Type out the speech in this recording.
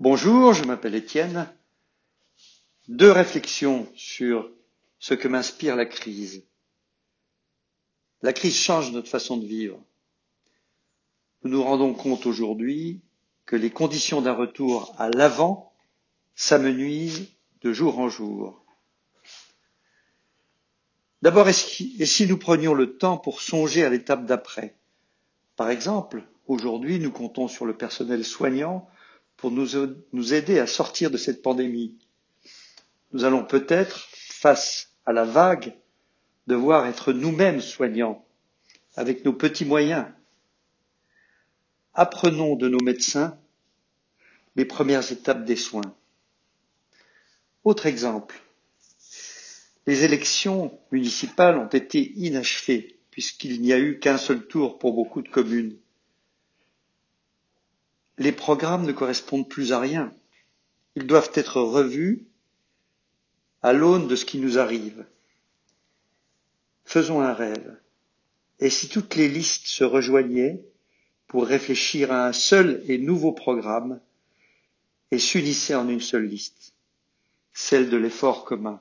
Bonjour, je m'appelle Étienne. Deux réflexions sur ce que m'inspire la crise. La crise change notre façon de vivre. Nous nous rendons compte aujourd'hui que les conditions d'un retour à l'avant s'amenuisent de jour en jour. D'abord, et si nous prenions le temps pour songer à l'étape d'après? Par exemple, aujourd'hui, nous comptons sur le personnel soignant pour nous, nous aider à sortir de cette pandémie. Nous allons peut-être, face à la vague, devoir être nous-mêmes soignants, avec nos petits moyens. Apprenons de nos médecins les premières étapes des soins. Autre exemple. Les élections municipales ont été inachevées puisqu'il n'y a eu qu'un seul tour pour beaucoup de communes les programmes ne correspondent plus à rien. Ils doivent être revus à l'aune de ce qui nous arrive. Faisons un rêve. Et si toutes les listes se rejoignaient pour réfléchir à un seul et nouveau programme et s'unissaient en une seule liste, celle de l'effort commun